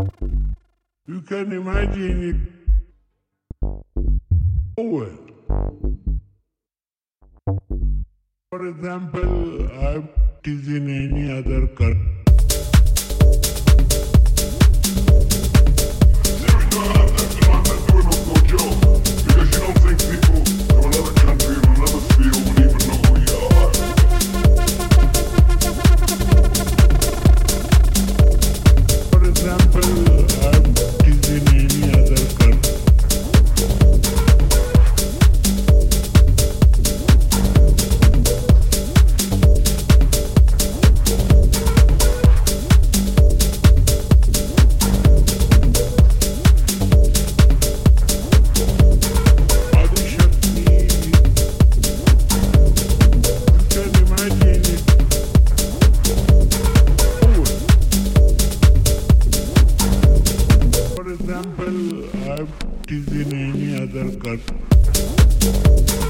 You can imagine it. For example, I'm teasing any other cut. For example, I'm teasing any other cut.